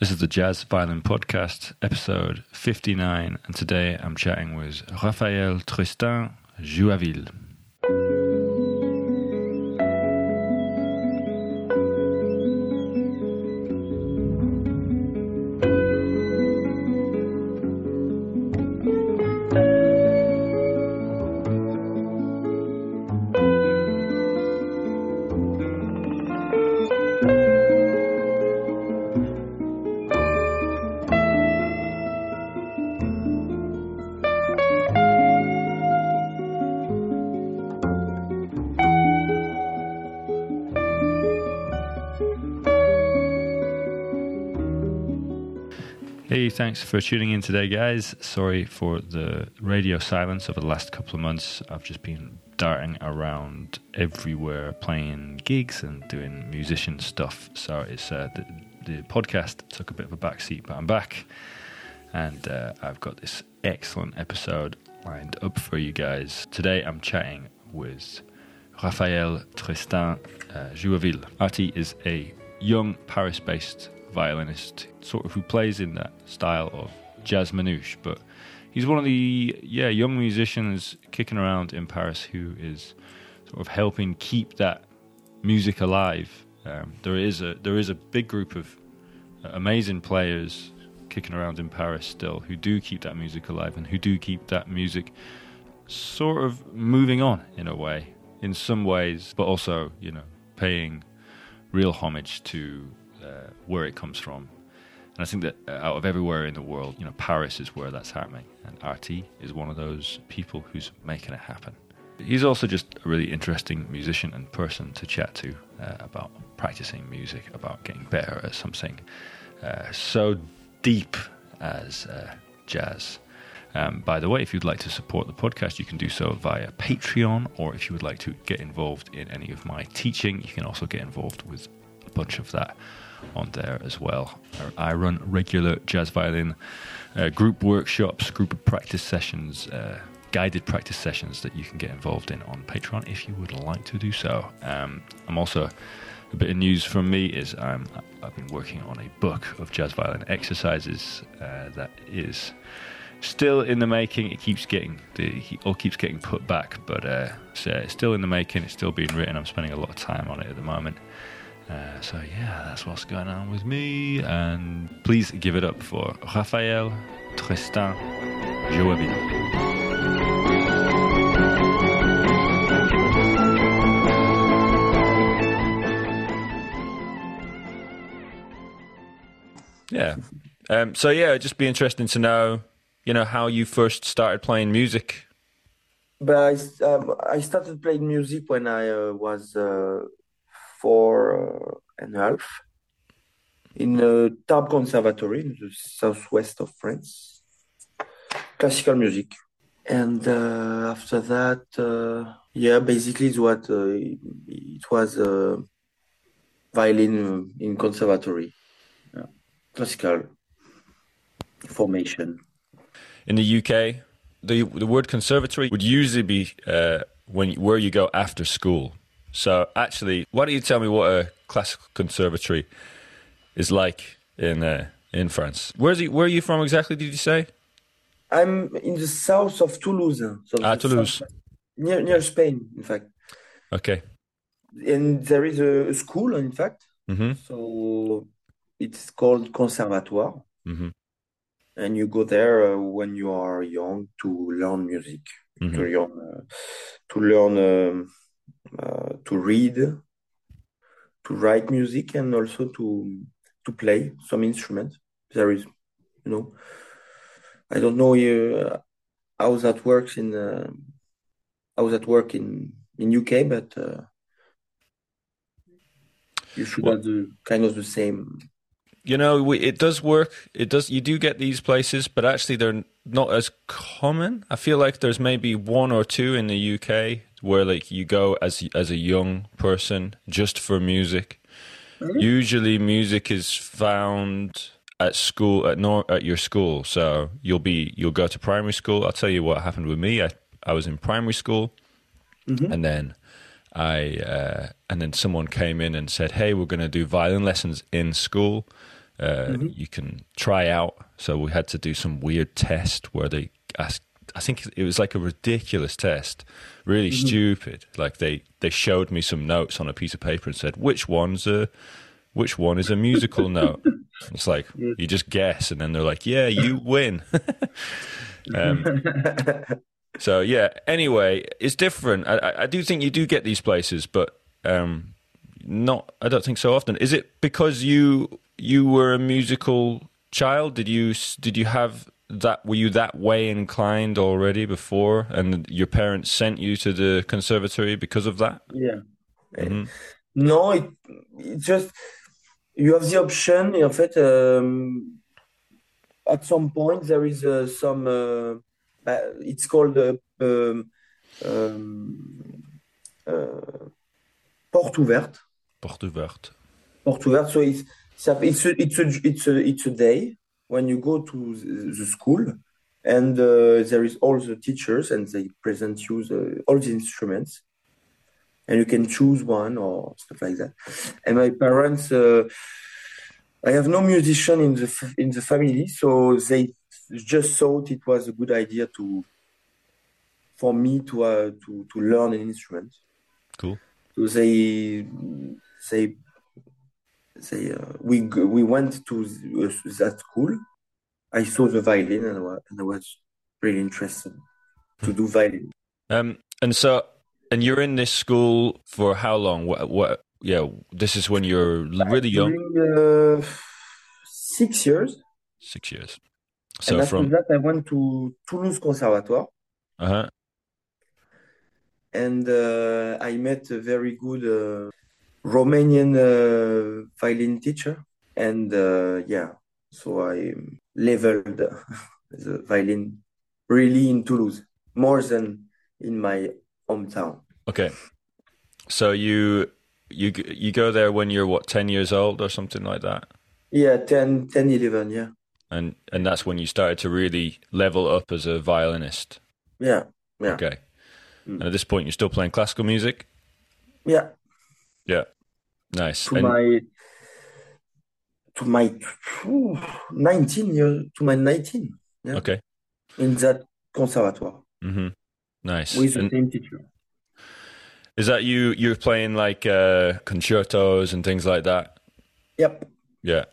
This is the Jazz Violin Podcast, episode 59, and today I'm chatting with Raphael Tristan Jouaville. Thanks for tuning in today, guys. Sorry for the radio silence over the last couple of months. I've just been darting around everywhere, playing gigs and doing musician stuff. So it's uh, the, the podcast took a bit of a backseat, but I'm back, and uh, I've got this excellent episode lined up for you guys. Today, I'm chatting with Raphael Tristan uh, Jouaville. Artie is a young Paris-based violinist, sort of who plays in that style of jazz manouche. But he's one of the yeah young musicians kicking around in Paris who is sort of helping keep that music alive. Um, there is a there is a big group of amazing players kicking around in Paris still who do keep that music alive and who do keep that music sort of moving on in a way, in some ways, but also you know paying real homage to uh, where it comes from. And I think that uh, out of everywhere in the world, you know, Paris is where that's happening. And Artie is one of those people who's making it happen. He's also just a really interesting musician and person to chat to uh, about practicing music, about getting better at something uh, so deep as uh, jazz. Um, by the way, if you'd like to support the podcast, you can do so via Patreon, or if you would like to get involved in any of my teaching, you can also get involved with a bunch of that on there as well. I run regular jazz violin uh, group workshops, group practice sessions, uh, guided practice sessions that you can get involved in on Patreon if you would like to do so. Um, I'm also a bit of news from me is I'm, I've been working on a book of jazz violin exercises uh, that is still in the making. It keeps getting the all keeps getting put back, but uh, so it's still in the making. It's still being written. I'm spending a lot of time on it at the moment. Uh, so yeah, that's what's going on with me. And please give it up for Raphael Tristan Jouaville. Yeah. Um, so yeah, it'd just be interesting to know, you know, how you first started playing music. But I, um, I started playing music when I uh, was uh, four uh, and a half in a Tarbes Conservatory in the southwest of France, classical music. And uh, after that, uh, yeah, basically it's what uh, it was violin in conservatory, yeah. classical formation. In the UK, the the word conservatory would usually be uh, when where you go after school. So actually, why don't you tell me what a classical conservatory is like in uh, in France? Where's he, where are you from exactly? Did you say? I'm in the south of Toulouse. So ah, Toulouse. South, near near Spain, in fact. Okay. And there is a, a school, in fact. Mm-hmm. So it's called Conservatoire. Mm-hmm. And you go there uh, when you are young to learn music, Mhm. to learn, uh, to learn um, uh, to read, to write music, and also to to play some instrument. There is, you know, I don't know uh, how that works in uh, how that work in in UK, but uh, you should Well- have the kind of the same. You know, we, it does work. It does. You do get these places, but actually, they're not as common. I feel like there's maybe one or two in the UK where, like, you go as as a young person just for music. Usually, music is found at school at nor- at your school. So you'll be you'll go to primary school. I'll tell you what happened with me. I I was in primary school, and then I uh, and then someone came in and said, "Hey, we're going to do violin lessons in school." Uh, you can try out. So we had to do some weird test where they asked. I think it was like a ridiculous test, really stupid. Like they they showed me some notes on a piece of paper and said which one's a which one is a musical note. It's like you just guess, and then they're like, "Yeah, you win." um, so yeah. Anyway, it's different. I, I- I do think you do get these places, but um, not. I don't think so often. Is it because you you were a musical child? Did you did you have that? Were you that way inclined already before, and your parents sent you to the conservatory because of that? Yeah. Mhm. No, it, it just you have the option. En fait, um, at some point there is uh, some. Uh, uh, it's called uh, um, um, uh, porte ouverte. Porte ouverte. Porte ouverte. So it's it's a, it's a, it's a, it's a, it's a day when you go to the the school and uh, there is all the teachers and they present you the, all the instruments and you can choose one or stuff like that. And my parents, uh, I have no musician in the in the family, so they just thought it was a good idea to for me to uh, to to learn an instrument. Cool. So they they they uh, we we went to that school. I saw the violin and I wa- and I was really interested to do violin. Um, and so, and you're in this school for how long? What? What? Yeah, this is when you're really young. During uh, six years. Six years. and So after from that, I went to Toulouse Conservatoire, uh huh. and uh, I met a very good uh, Romanian uh, violin teacher, and uh, yeah, so I leveled the violin really in Toulouse more than in my hometown. Okay. So you you you go there when you're what ten years old or something like that, Yeah, 10, 10 11, yeah, and and that's when you started to really level up as a violinist. yeah, yeah, Okay. Mm. And at this point, you're still playing classical music. yeah. Yeah. Nice. To And- my to my phew, 19 years to my 19 yeah. okay. in that conservatoire mm-hmm. Nice. with the same teacher. is that you? You're playing like uh, concertos and things like that. Yep. Yeah.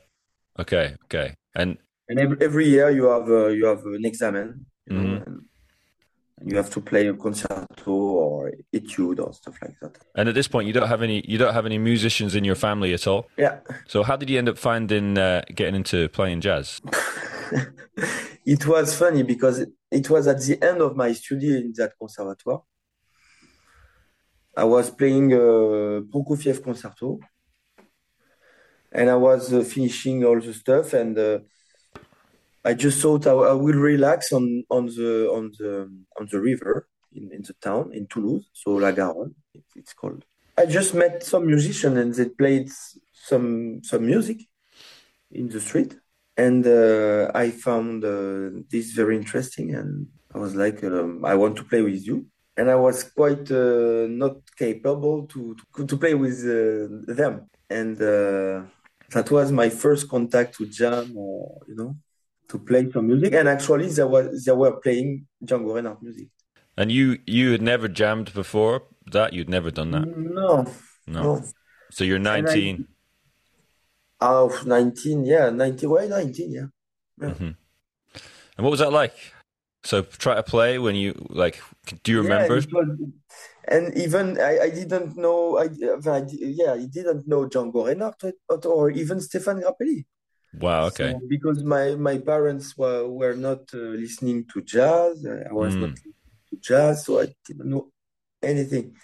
Okay. Okay. And And every, every year you have uh, you have an examen, you know, and, and you have to play a concerto or etude or stuff like that. and at this point, you don't have any. You don't have any musicians in your family at all. Yeah. So how did you end up finding uh, getting into playing jazz? It was funny because it, was at the end of my study in that conservatoire. I was playing uh, Prokofiev concerto, and I was uh, finishing all the stuff, and uh, I just thought I, I will relax on on the on the on the river in, in the town in Toulouse, so La Garonne, it, it's called. I just met some musician and they played some some music in the street, and uh, I found uh, this very interesting, and I was like, um, I want to play with you. And I was quite uh, not capable to, to to play with uh, them, and uh, that was my first contact to jam, or you know, to play some music. And actually, they were they were playing Django Reinhardt music. And you you had never jammed before that. You'd never done that. No, No. no. So you're And I- 19. Of 19, yeah, 19, why 19, yeah. Mm-hmm. And what was that like? So try to play when you like. Do you remember? it was, and even I, I didn't know, I, I, yeah, I didn't know Django Reinhardt or, or even Stéphane Grappelli. Wow. Okay. So, because my, my parents were, were not uh, listening to jazz, I was Mm. not to jazz, so I didn't know anything.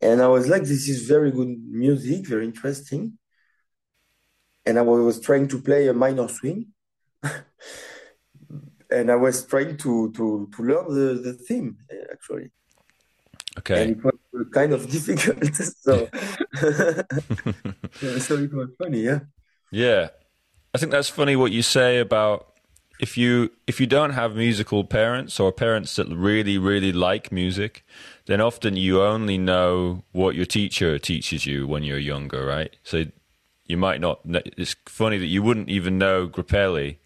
And I was like, this is very good music, very interesting. And I was trying to play a minor swing. and I was trying to, to, to learn the, the theme, actually. Okay. And it was kind of difficult. So, so it was funny, yeah. Yeah, I think that's funny what you say about if you if you don't have musical parents or parents that really really like music, then often you only know what your teacher teaches you when you're younger, right? So you might not. It's funny that you wouldn't even know Grappelli,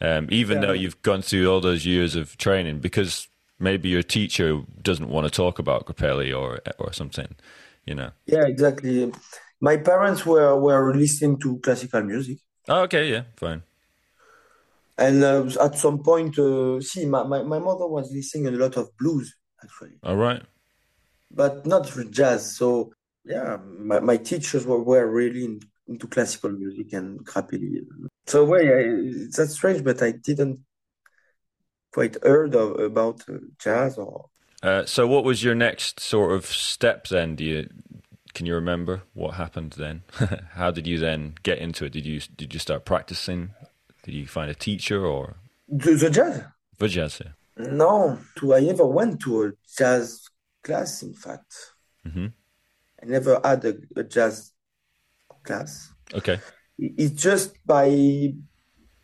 um, even Yeah. though you've gone through all those years of training, because maybe your teacher doesn't want to talk about Grappelli or or something. You know. Yeah, exactly. My parents were were listening to classical music, Oh, okay, yeah, fine. and uh, at some point, uh, see, my, my my mother was listening a lot of blues actually, All right. but not for jazz. So yeah, my, my teachers were, were really in, into classical music and Grappelli. So well, yeah, that's strange, but I didn't quite heard of, about uh, jazz or Uh, so, what was your next sort of step then? Do you can you remember what happened then? How did you then get into it? Did you did you start practicing? Did you find a teacher or the, the jazz. for jazz? yeah? No, to I never went to a jazz class. In fact, Mhm. I never had a, a jazz class. Okay. It's just by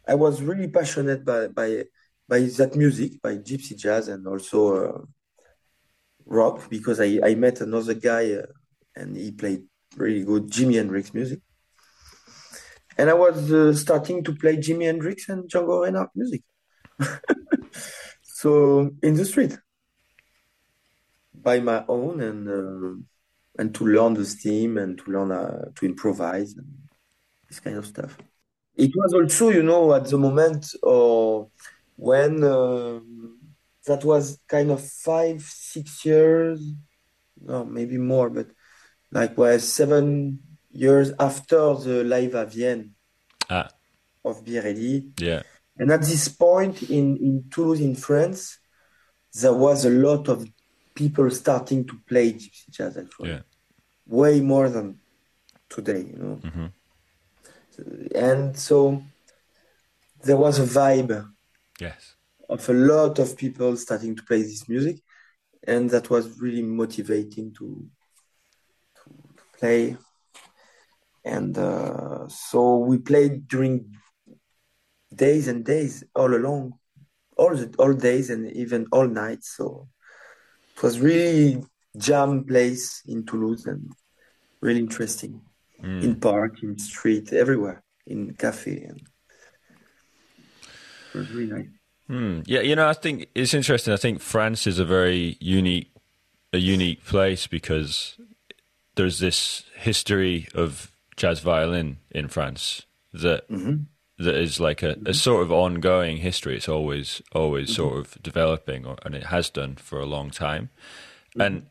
I was really passionate by by by that music, by gypsy jazz, and also uh, rock because I I met another guy uh, and he played really good Jimi Hendrix music, and I was uh, starting to play Jimi Hendrix and Django Reinhardt music. So in the street, by my own, and uh, and to learn the steam and to learn uh, to improvise and this kind of stuff. It was also, you know, at the moment or when um that was kind of five, six years, no, maybe more, but like was seven years after the Live à Vienne Ah, of Biréli. yeah. And at this point in, in Toulouse, in France, there was a lot of people starting to play gypsy jazz actually. Yeah. Way more than today, you know. Mhm. And so there was a vibe Yes. of a lot of people starting to play this music, and that was really motivating to play. And uh, so we played during days and days all along, all the all days and even all nights. So it was really jam place in Toulouse and really interesting Mm. in park, in street, everywhere, in cafe, and it was really nice. Hmm. Yeah, you know, I think it's interesting. I think France is a very unique, a unique place because there's this history of jazz violin in France that Mhm. that is like a, a mm-hmm. sort of ongoing history. It's always always mm-hmm. sort of developing, or, and it has done for a long time. Mm-hmm. And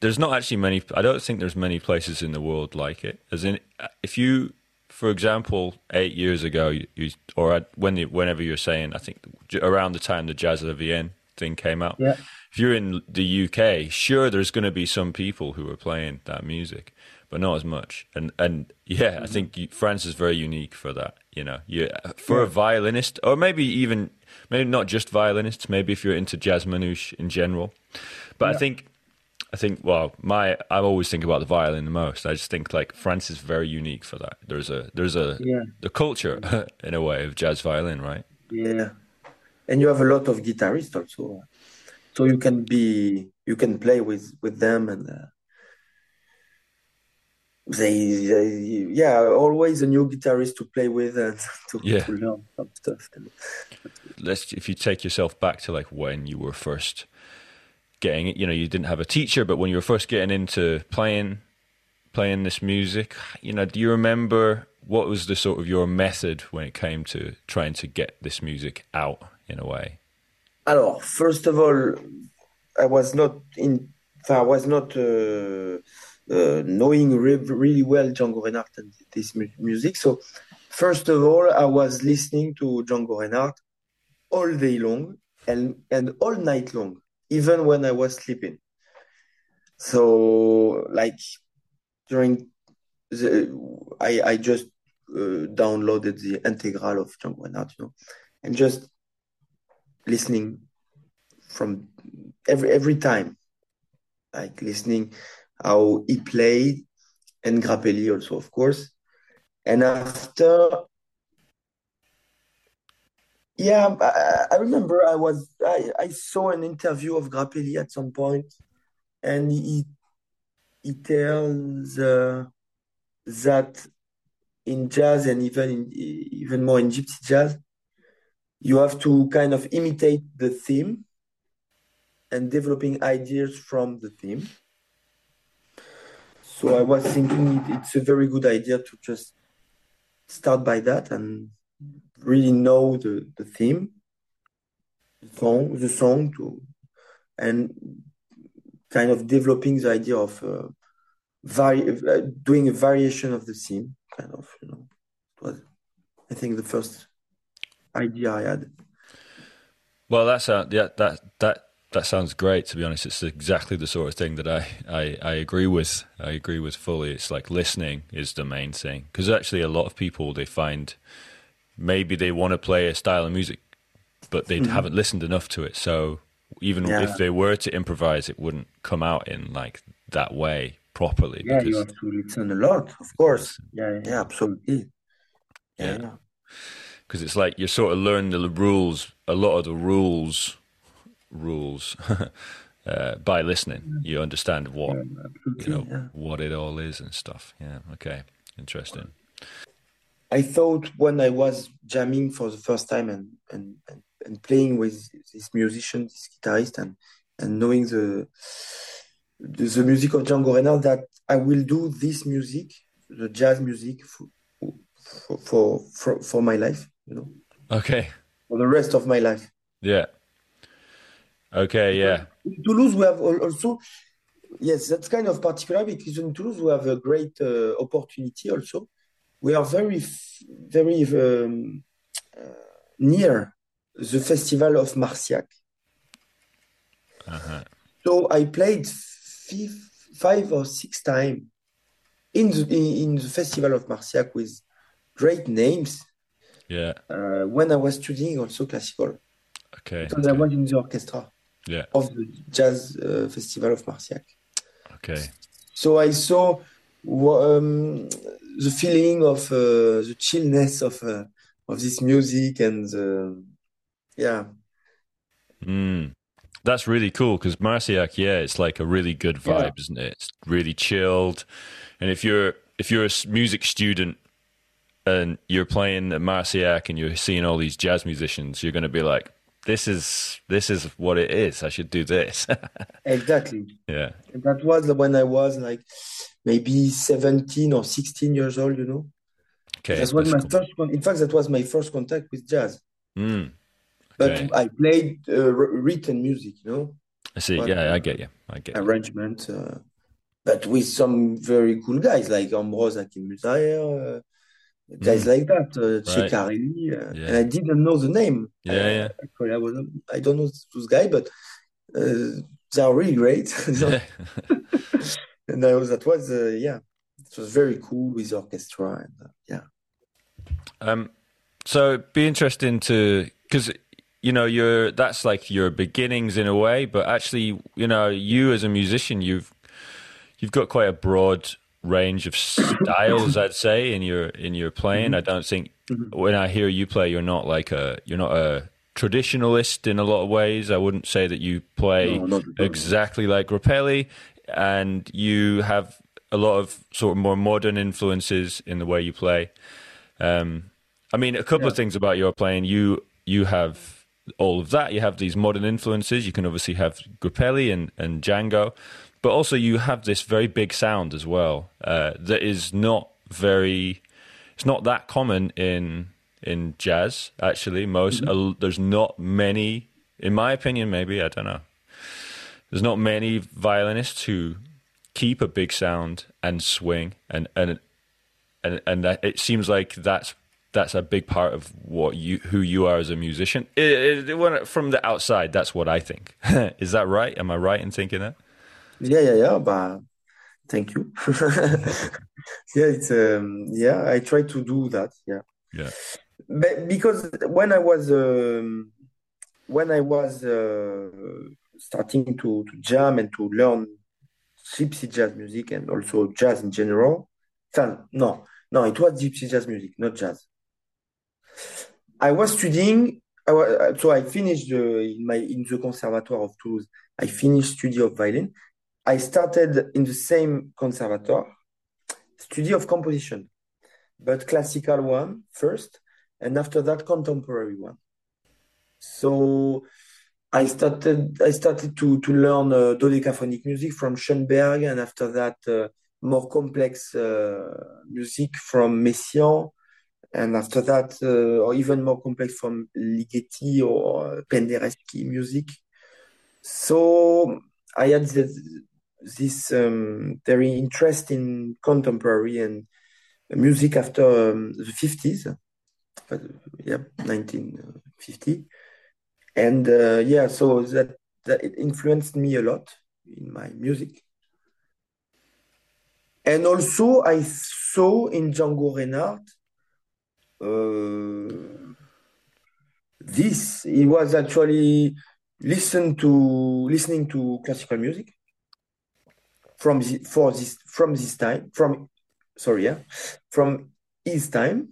there's not actually many. I don't think there's many places in the world like it. As in, if you, for example, eight years ago, you, you or when the, whenever you're saying, I think around the time the Jazz à Vienne thing came out. Yeah. If you're in the UK, sure, there's going to be some people who are playing that music, but not as much. And and yeah, I think France is very unique for that. You know, you for a violinist, or maybe even maybe not just violinists. Maybe if you're into jazz manouche in general, but I think I think well, my I always think about the violin the most. I just think like France is very unique for that. There's a there's a Yeah. the culture in a way of jazz violin, right? Yeah, and you have a lot of guitarists also, so you can be you can play with with them and uh, they, they yeah always a new guitarist to play with and to, Yeah. to learn some stuff. Let's if you take yourself back to like when you were first getting it you know you didn't have a teacher but when you were first getting into playing playing this music you know do you remember what was the sort of your method when it came to trying to get this music out in a way Alors, first of all, I was not in. I was not uh, uh, knowing re- really well Django Reinhardt and this mu- music. So, first of all, I was listening to Django Reinhardt all day long and and all night long, even when I was sleeping. So, like during the, I I just uh, downloaded the integral of Django Reinhardt, you know, and just listening from every every time, like listening how he played and Grappelli also, of course. And after, yeah, I, I remember I was I, I saw an interview of Grappelli at some point, and he he tells uh, that in jazz and even in, even more in gypsy jazz, you have to kind of imitate the theme and developing ideas from the theme. So I was thinking it's a very good idea to just start by that and really know the, the theme, the song, the song to, and kind of developing the idea of uh, vari- uh, doing a variation of the theme, kind of, you know. It was, I think, the first idea I had. Well, that's uh, yeah, that that that sounds great. To be honest, it's exactly the sort of thing that I, I, I agree with. I agree with fully. It's like listening is the main thing because actually a lot of people they find maybe they want to play a style of music, but they mm-hmm. haven't listened enough to it. So even yeah. if they were to improvise, it wouldn't come out in like that way properly. Yeah, you have to listen a lot, of course. Yeah, yeah, absolutely. Yeah. Because it's like you sort of learn the rules, a lot of the rules rules uh, by listening. You understand what you know what it all is and stuff. Yeah. Okay. Interesting. I thought when I was jamming for the first time and and, and, and playing with this musician, this guitarist, and and knowing the the, the music of Django Reinhardt, that I will do this music, the jazz music, for for for, for my life. You know. Okay. For the rest of my life. Yeah. Okay, yeah. In Toulouse, we have also, yes, that's kind of particular because in Toulouse we have a great uh, opportunity also. We are very, very um, uh, near the festival of Marciac. Uh-huh. So I played five or six times in the in the festival of Marciac with great names. Yeah. Uh, when I was studying also classical. Okay. So okay. I was in the orchestra yeah. of the Jazz uh, Festival of Marciac. Okay. So I saw um, the feeling of uh, the chillness of uh, of this music and yeah. Mm. That's really cool because Marciac, yeah, it's like a really good vibe, yeah. isn't it? It's really chilled, and if you're if you're a music student and you're playing at Marciac and you're seeing all these jazz musicians, you're going to be like, this is this is what it is. I should do this. exactly. Yeah. And that was when I was like maybe seventeen or sixteen years old. You know. Okay. That was my cool. first. Con- in fact, that was my first contact with jazz. Mm. Okay. But I played uh, written music. You know. I see. But, yeah, I get you. I get arrangement. Uh, but with some very cool guys like Ambrose Akinmusire, uh, guys mm. like that, uh, right. uh, yeah. and I didn't know the name. Yeah, uh, yeah. Actually, I was I don't know those guys, but uh, they are really great. and I was that was uh, yeah, it was very cool with orchestra and uh, yeah. Um, so it'd be interesting to because you know you're that's like your beginnings in a way, but actually you know you as a musician you've you've got quite a broad range of styles i'd say in your in your playing. Mm-hmm. i don't think mm-hmm. when i hear you play you're not like a you're not a traditionalist in a lot of ways. I wouldn't say that you play no, exactly like grappelli and you have a lot of sort of more modern influences in the way you play. Um, i mean a couple yeah. of things about your playing. You you have all of that. You have these modern influences. You can obviously have grappelli and, and django but also you have this very big sound as well uh, that is not very it's not that common in in jazz actually. Most mm-hmm. uh, there's not many in my opinion maybe i don't know. There's not many violinists who keep a big sound and swing and and and and that, it seems like that's that's a big part of what you who you are as a musician. It, it, from the outside that's what i think. Is that right? Am i right in thinking that yeah, yeah, yeah. But thank you. yeah, it's um, yeah. I try to do that. Yeah. Yeah. But because when I was um, when I was uh, starting to, to jam and to learn gypsy jazz music and also jazz in general. No, no, it was gypsy jazz music, not jazz. I was studying. I was, so I finished uh, in my in the Conservatoire of Toulouse. I finished study of violin, I started in the same conservatoire, study of composition. but classical one first, and after that contemporary one. So I started I started to to learn uh, dodecaphonic music from Schoenberg, and after that uh, more complex uh, music from Messiaen, and after that uh, or even more complex from Ligeti or Penderecki music. So I had this, this um, very interest in contemporary and music after um, the 50s, uh, yeah, 1950. And uh, yeah, so that, that it influenced me a lot in my music. And also, I saw in Django Reinhardt uh, this. He was actually listen to listening to classical music from the, for this from this time from sorry yeah from his time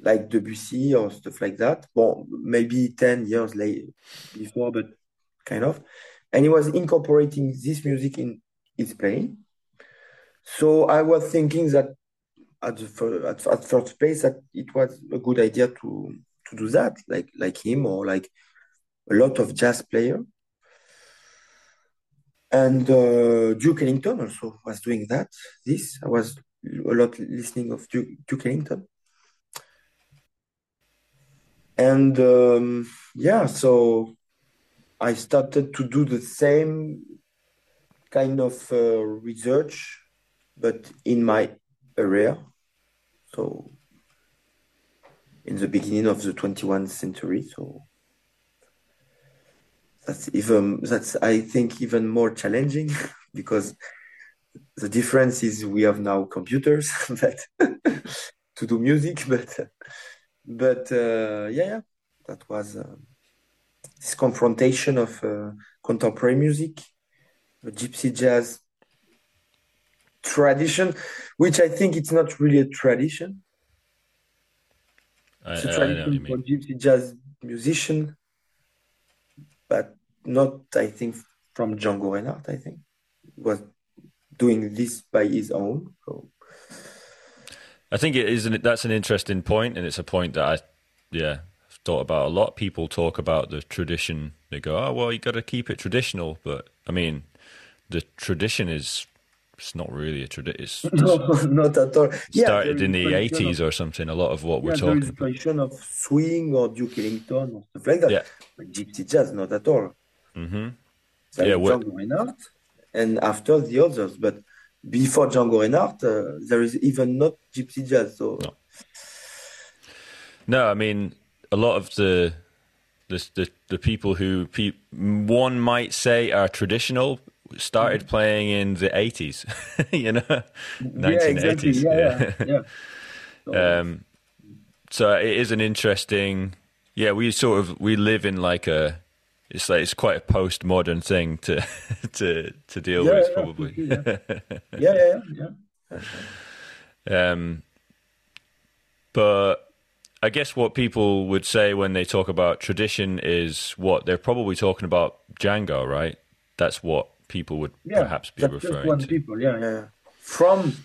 like Debussy or stuff like that. Well maybe 10 years later before but kind of. And he was incorporating this music in his playing so I was thinking that at the at, at first place that it was a good idea to to do that like like him or like a lot of jazz player. And uh, Duke Ellington also was doing that. This I was a lot listening of Duke, Duke Ellington. And um, yeah, so I started to do the same kind of uh, research, but in my area. So in the beginning of the 21st century. So that's even that's I think even more challenging because the difference is we have now computers but to do music but but uh, yeah, yeah. That was uh, this confrontation of uh, contemporary music the gypsy jazz tradition which i think it's not really a tradition. I, it's a I know tradition what you for gypsy jazz musician but not I think from Django Reinhardt. I think was doing this by his own. So I think it is. An, that's an interesting point, and it's a point that I, yeah, thought about a lot. People talk about the tradition. They go, "Oh, well, you got to keep it traditional," but I mean, the tradition is it's not really a tradition. It's no, not at all. Yeah, started in the eighties or something. A lot of what we're talking is a about. tradition of swing or Duke Ellington or stuff like that. Yeah. But gypsy jazz, not at all. Hmm It's like Yeah, what- Django Reinhardt, and after the others. But before Django Reinhardt, uh, there is even not gypsy jazz. So No. No, I mean a lot of the the the, the people who pe- one might say are traditional started playing in the eighties. you know, yeah, nineteen exactly. Yeah, yeah. yeah. So, Um, so it is an interesting. Yeah, we sort of we live in like a. It's like it's quite a postmodern thing to to to deal Yeah, with, yeah, probably. yeah, yeah, yeah, yeah. Um, but I guess what people would say when they talk about tradition is what they're probably talking about Django, right? That's what people would Yeah, perhaps be that's just referring one to. people. Yeah, yeah. yeah. From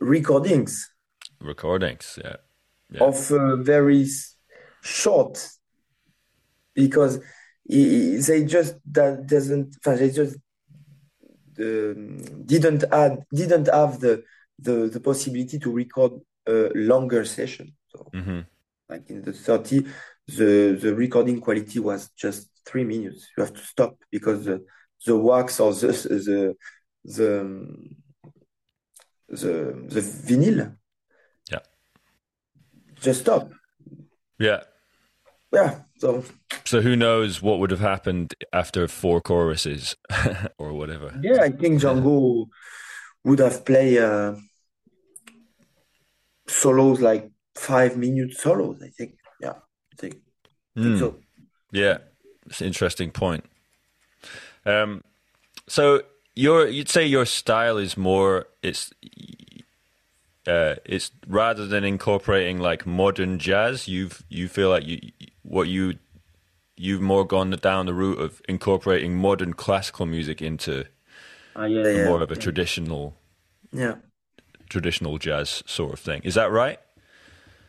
recordings Recordings, yeah. Yeah. of uh, very short, because i- i- they just that doesn't. They just um, didn't add didn't have the the the possibility to record a longer session. So hmm like in the 30 the the recording quality was just three minutes you have to stop because the the wax or the the the the, the vinyl Yeah. just stop Yeah. Yeah so So who knows what would have happened after four choruses or whatever. yeah i think django would have played uh, solos like five minute solos i think yeah i think, I think Mm. so Yeah, it's an interesting point. Um, so your you'd say your style is more it's uh, it's rather than incorporating like modern jazz, you've you feel like you what you you've more gone down the route of incorporating modern classical music into Ah, yeah, yeah, more of a traditional yeah traditional jazz sort of thing. Is that right?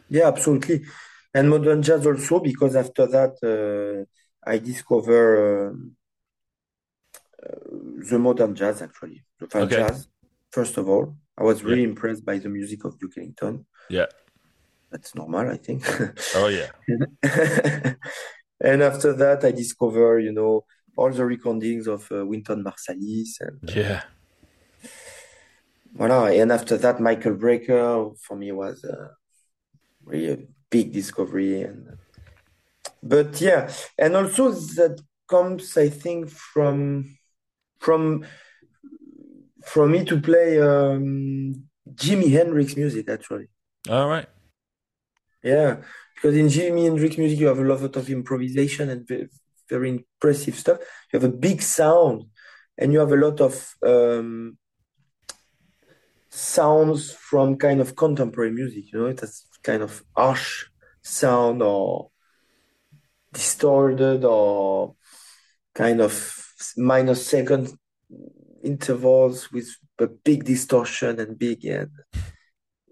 Yeah, absolutely. And modern jazz also, because after that, uh, I discover um, uh, the modern jazz actually, the Okay. jazz. First of all, I was Yeah. really impressed by the music of Duke Ellington. Yeah. That's normal, I think. Oh yeah. And after that, I discover, you know, all the recordings of uh, Wynton Marsalis and Yeah. Voilà. And after that, Michael Brecker for me was uh, really a big discovery. And but yeah, and also that comes, I think, from from from me to play um, Jimi Hendrix music actually. All right. Yeah, because in Jimi Hendrix music you have a lot of improvisation and ve- very impressive stuff. You have a big sound, and you have a lot of um, sounds from kind of contemporary music. You know, it has kind of harsh sound or distorted or kind of minor second intervals with a big distortion and big and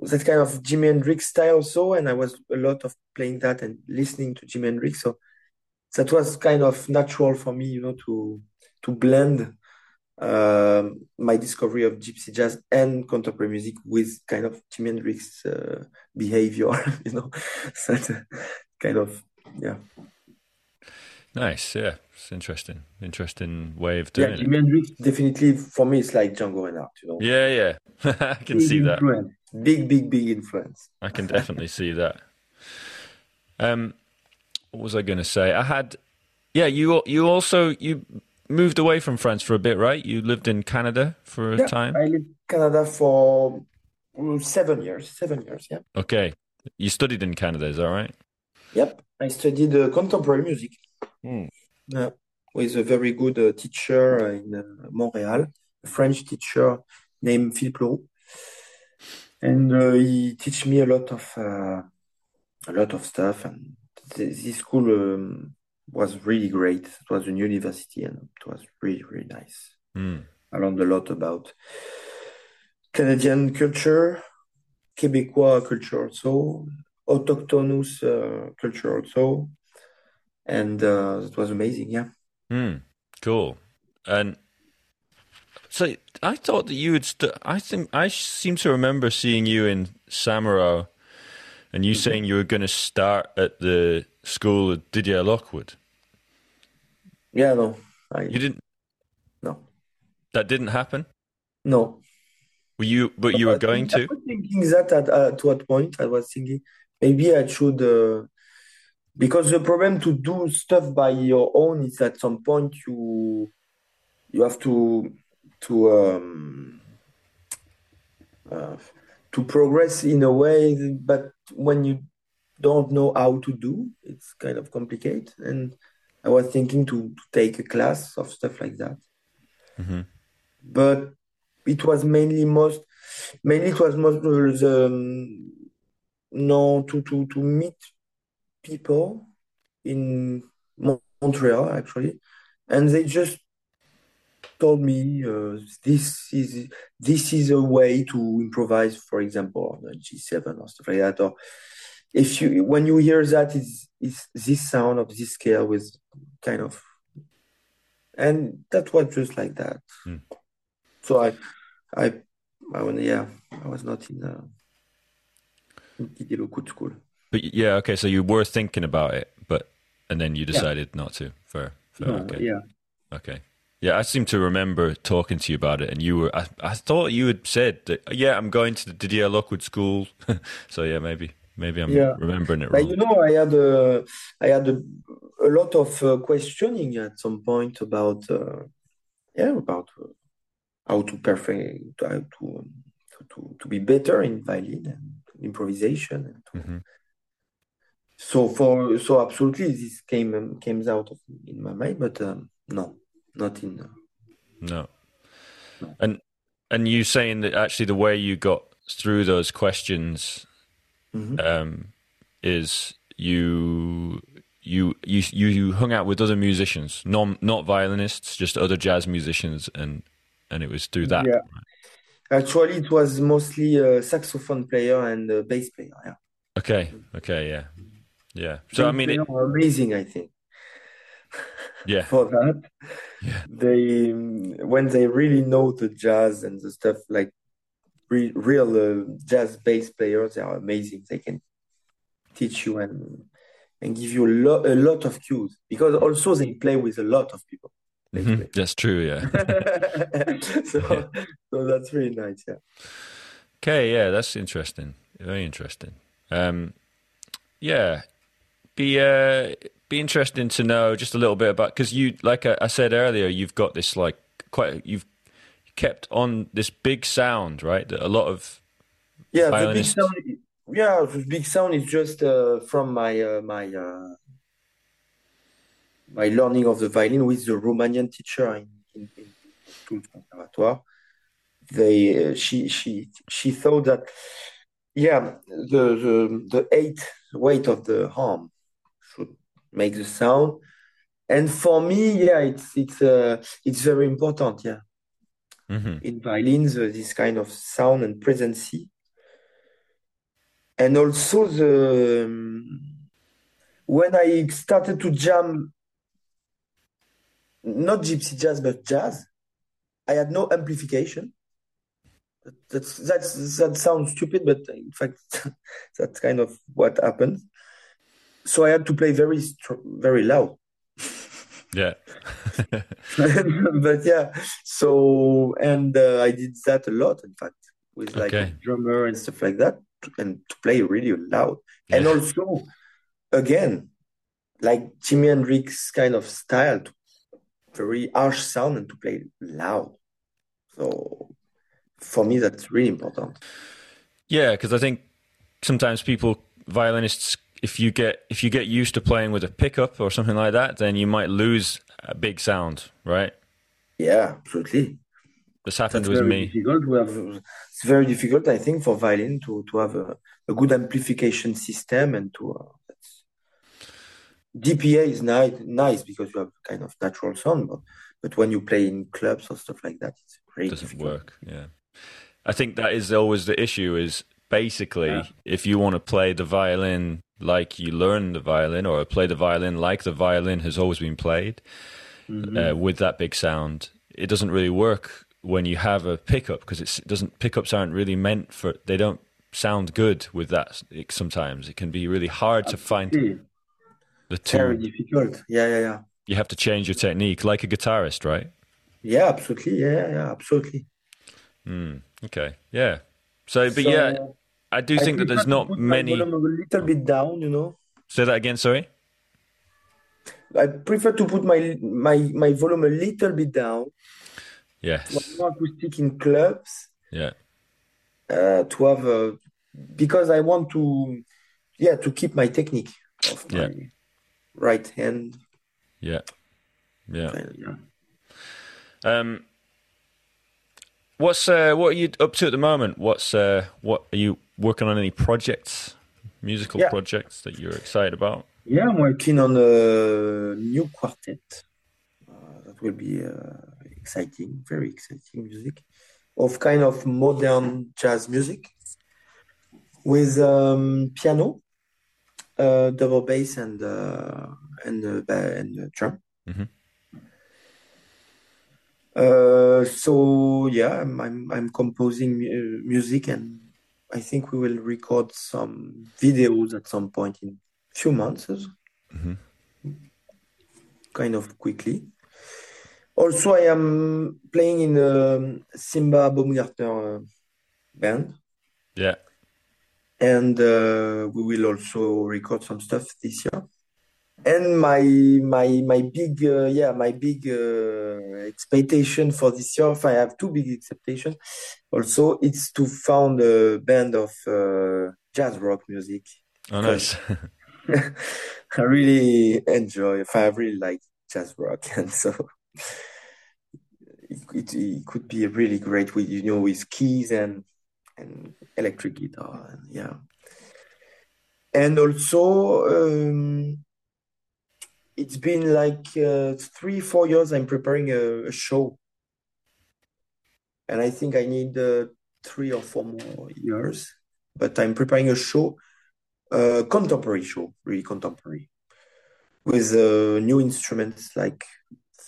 that kind of Jimi Hendrix style also. And I was a lot of playing that and listening to Jimi Hendrix. So that was kind of natural for me, you know, to to blend um, my discovery of gypsy jazz and contemporary music with kind of Jimi Hendrix uh, behavior, you know, so that kind of yeah. Nice. Yeah. It's interesting. Interesting way of Yeah, doing it. Yeah, Jimi Hendrix definitely for me it's like Django Reinhardt, you know. Yeah. Yeah. I can see that. Big, big, big influence. I can definitely see that. Um, what was I going to say? I had, yeah. You you also you moved away from France for a bit, right? You lived in Canada for a Yeah, time. I lived in Canada for mm, seven years. Seven years, yeah. Okay. You studied in Canada, is that right? Yep. I studied uh, contemporary music. Yeah, with a very good uh, teacher in uh, Montreal, a French teacher named Philippe Leroux. And uh, he teach me a lot of uh, a lot of stuff. And th- this school um, was really great. It was a university, and it was really really nice. Hmm. I learned a lot about Canadian culture, Québécois culture also, autochthonous uh, culture also, and uh, it was amazing. Yeah. Hmm. Cool. And so I thought that you would. St- I think I seem to remember seeing you in Samois, and you saying you were going to start at the school at Didier Lockwood. Yeah, no, I You didn't. no, That didn't happen. no. Were you? But you were going think- I to. was thinking that at uh, to what point I was thinking maybe I should uh, because the problem to do stuff by your own is at some point you you have to to um, uh, to progress in a way, but when you don't know how to do, it's kind of complicated. And I was thinking to, to take a class of stuff like that. Mhm. But it was mainly most mainly it was most the um, no to to to meet people in Montreal actually, and they just told me uh, this is this is a way to improvise, for example, on a G7 or stuff like that. Or if you when you hear that, is is this sound of this scale with kind of, and that was just like that. Hmm. So I, I, I yeah, I was not in in Didier Lockwood school. But yeah, okay. So you were thinking about it, but and then you decided not to. Fair. Fair. No, okay. yeah. Okay. Yeah, I seem to remember talking to you about it, and you were. I, I thought you had said that. Yeah, I'm going to the Didier Lockwood School. so yeah, maybe maybe I'm Yeah. remembering it But wrong. you know, I had a, I had a, a lot of uh, questioning at some point about, uh, yeah, about uh, how to perfect, to, how to, um, to, to, be better in violin and improvisation. And to, Mhm. So for, so absolutely, this came um, came out of in my mind, but um, no, not in. Uh, No. And and you saying that actually the way you got through those questions Mhm. um, is you you you you hung out with other musicians, non not violinists, just other jazz musicians, and and it was through that. Yeah. Actually, it was mostly a saxophone player and a bass player. Yeah. Okay. Okay. Yeah. Yeah. So I mean, they it, are amazing. I think yeah. for that. Yeah. They when they really know the jazz and the stuff like re, real uh, jazz bass players, they are amazing. They can teach you and and give you a lot a lot of cues because also they play with a lot of people. Mhm. That's true. Yeah. so, so that's really nice. Yeah. Okay, yeah, that's interesting. Very interesting. Um, yeah, be uh, be interesting to know just a little bit about because you, like I, I said earlier, you've got this like quite you've kept on this big sound, right? That a lot of Yeah, the big sound. Yeah, the big sound is just uh, from my uh, my uh, my learning of the violin with the Romanian teacher in in, in Conservatoire. They uh, she she she thought that yeah the the the eight weight of the arm make the sound, and for me yeah it's it's uh, it's very important yeah. Mhm. in violins uh, this kind of sound and presence and also the um, when I started to jam not gypsy jazz but jazz I had no amplification. That's that's that sounds stupid but in fact that's kind of what happened so I had to play very very loud yeah, but yeah, so and uh, I did that a lot, in fact, with like a Okay. drummer and stuff like that, and to play really loud. And also, again, like Jimi Hendrix kind of style, to, very harsh sound and to play loud. So for me, that's really important. yeah. Because I think sometimes people violinists, if you get if you get used to playing with a pickup or something like that, then you might lose a big sound, right? Yeah, absolutely. This happened That's with me. difficult. We have, it's very difficult, I think, for violin to to have a, a good amplification system and to. Uh, DPA is nice, nice because you have kind of natural sound, but but when you play in clubs or stuff like that, it's very doesn't difficult. work. Yeah, I think that is always the issue. Is basically Yeah. if you want to play the violin like you learn the violin, or play the violin like the violin has always been played, Mhm. uh, with that big sound, it doesn't really work when you have a pickup because it doesn't. Pickups aren't really meant for. They don't sound good with that. It, sometimes it can be really hard to find the Very two. difficult. Yeah, yeah, yeah. You have to change your technique, like a guitarist, right? Yeah, absolutely. Yeah, yeah, yeah, absolutely. Mm, okay, yeah. So, but So, yeah, I do I think that there's not many. a little bit down, you know. Say that again. Sorry. I prefer to put my my my volume a little bit down, Yes. more acoustic in clubs. Yeah. uh, to have a, because I want to, yeah, to keep my technique of my Yeah. right hand. Yeah. Yeah. Yeah. Um. What's uh, what are you up to at the moment? What's uh, what are you working on? Any projects, musical Yeah. projects that you're excited about? Yeah, I'm working on a new quartet. Uh, that will be uh, exciting, very exciting music of kind of modern jazz music with um, piano, uh, double bass, and uh, and uh, and uh, drum. Mhm. Uh, so yeah, I'm I'm, I'm composing mu- music, and I think we will record some videos at some point in few months, Mhm. kind of quickly. Also, I am playing in the Simba Baumgartner uh, band, Yeah. and uh, we will also record some stuff this year. And my my my big uh, yeah my big uh, expectation for this year, if I have two big expectations, also it's to found a band of uh, jazz rock music. Oh, nice. I really enjoy. I really like jazz rock, and so it, it, it could be really great with you know with keys and and electric guitar, and yeah. And also, um, it's been like uh, three, four years. I'm preparing a, a show, and I think I need uh, three or four more years. But I'm preparing a show a contemporary show, really contemporary, with uh, new instruments like,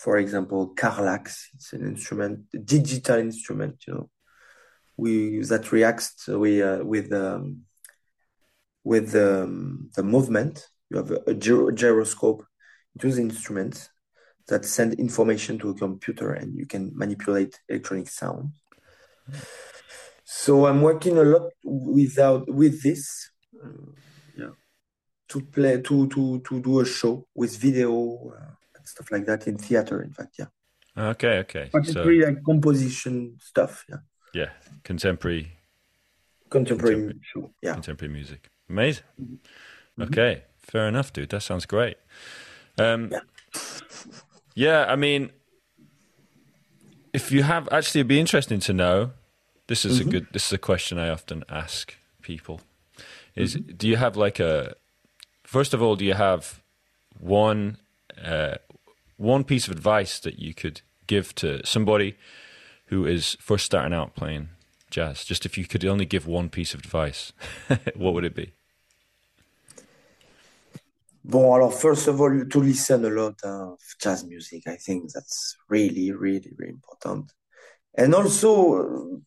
for example, Karlax. It's an instrument, a digital instrument, you know, we that reacts we, uh, with um, with um, the movement. You have a, a gyroscope the instruments that send information to a computer, and you can manipulate electronic sound. So I'm working a lot without with this, uh, yeah, to play to to to do a show with video uh, and stuff like that in theater. In fact, yeah. Okay, okay. But it's really like composition stuff, yeah. Yeah, contemporary. Contemporary, contemporary show, yeah. Contemporary music, amazing. Mm-hmm. Okay, fair enough, dude. That sounds great. Um, yeah. yeah, I mean, if you have actually, it'd be interesting to know this is mm-hmm. a good. This is a question I often ask people. Is mm-hmm. do you have like a? First of all, do you have one uh, one piece of advice that you could give to somebody who is first starting out playing jazz? Just if you could only give one piece of advice, what would it be? Bon, alors first of all, to listen a lot of jazz music. I think that's really, really, really important. And also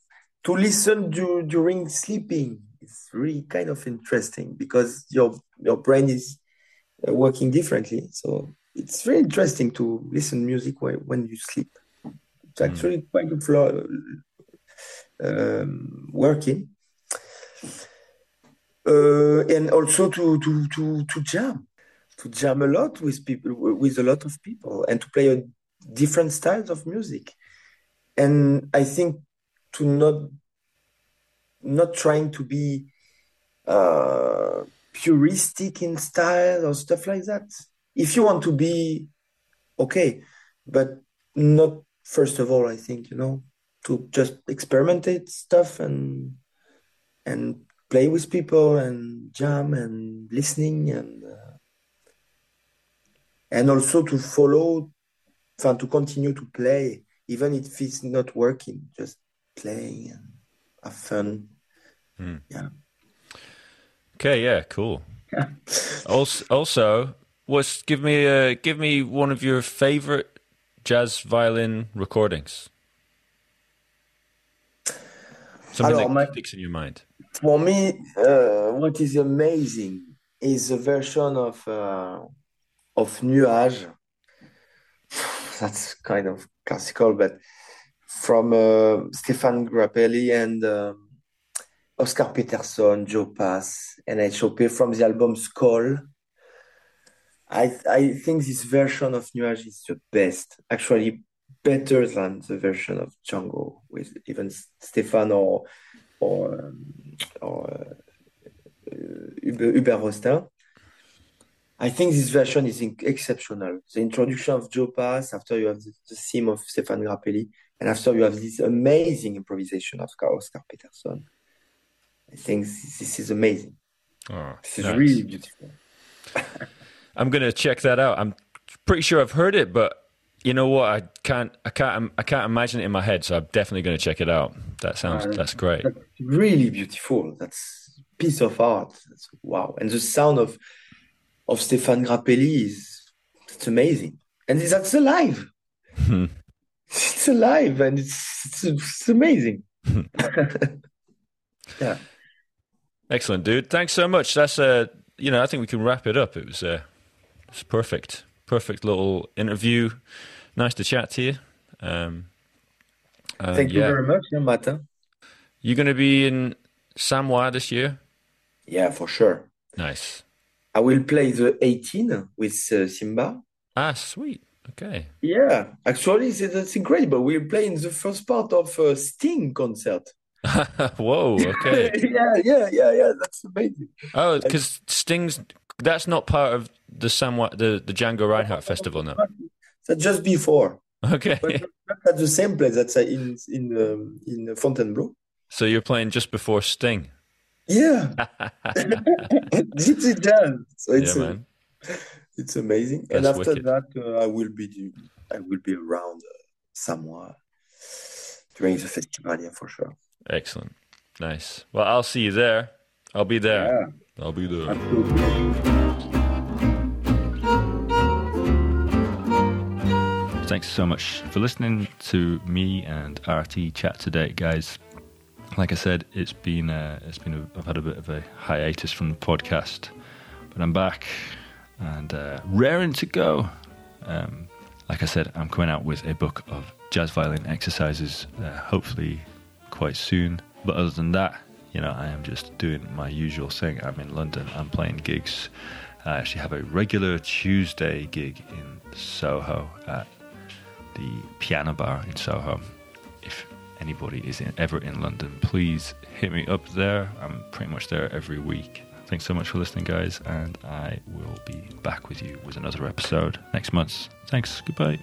to listen during sleeping is really kind of interesting because your your brain is uh, working differently. So it's very interesting to listen music when, when you sleep. It's hmm. actually mm. quite a flow, um, working. Uh, and also to, to, to, to jam, to jam a lot with people, with a lot of people, and to play a different styles of music. And I think to not not trying to be uh, puristic in style or stuff like that. If you want to be okay, but not first of all, I think you know to just experimentate stuff and and play with people and jam and listening and uh, and also to follow, fun to continue to play even if it's not working, just playing and have fun. Mm. Yeah. Okay. Yeah. Cool. Yeah. also, also, what's give me a give me one of your favorite jazz violin recordings. Something Alors, that my, sticks in your mind. For me, uh, what is amazing is a version of uh, of Nuage. That's kind of classical, but from uh, Stéphane Grappelli and um, Oscar Peterson, Joe Pass, and from the album Skol. I I think this version of Nuage is the best, actually better than the version of Django with even Stéphane or or um, or uh, Hubert Rostaing. I think this version is exceptional. The introduction of Joe Pass, after you have the, the theme of Stéphane Grappelli, and after you have this amazing improvisation of Oscar Peterson. I think this is amazing. Oh, this is nice. really beautiful. I'm gonna check that out. I'm pretty sure I've heard it, but you know what? I can't, I can't, I can't imagine it in my head. So I'm definitely going to check it out. That sounds, uh, that's great. That's really beautiful. That's piece of art. That's, wow! And the sound of of Stéphane Grappelli is it's amazing, and that's alive. it's alive, and it's it's, it's amazing. yeah. Excellent, dude. Thanks so much. That's uh, you know, I think we can wrap it up. It was uh, it's perfect, perfect little interview. Nice to chat to you. Um, uh, Thank yeah. you very much, Martin. You're going to be in Samois this year. Yeah, for sure. Nice. I will play the 18 with uh, Simba. Ah, sweet. Okay. Yeah, actually, that's incredible. We're playing the first part of a Sting concert. Whoa. Okay. yeah, yeah, yeah, yeah. That's amazing. Oh, because Sting's that's not part of the somewhat the the Django Reinhardt festival now. That's just before. Okay. But at the same place. That's uh, in in um, in Fontainebleau. So you're playing just before Sting. Yeah. it's a jazz. So it's yeah, man. it's amazing. That's and after wicked. that, uh, I will be I will be around uh, somewhere during the festival, yeah, for sure. Excellent. Nice. Well, I'll see you there. I'll be there. Yeah, I'll be there. absolutely. Thanks so much for listening to me and RT chat today, guys. Like I said, it's been uh, it's been a, I've had a bit of a hiatus from the podcast, but I'm back and uh, raring to go. Um, like I said, I'm coming out with a book of jazz violin exercises, uh, hopefully quite soon. But other than that, you know, I am just doing my usual thing. I'm in London. I'm playing gigs. I actually have a regular Tuesday gig in Soho at the Piano Bar in Soho. If anybody is in, ever in London, please hit me up there. I'm pretty much there every week. Thanks so much for listening, guys, and I will be back with you with another episode next month. Thanks. Goodbye.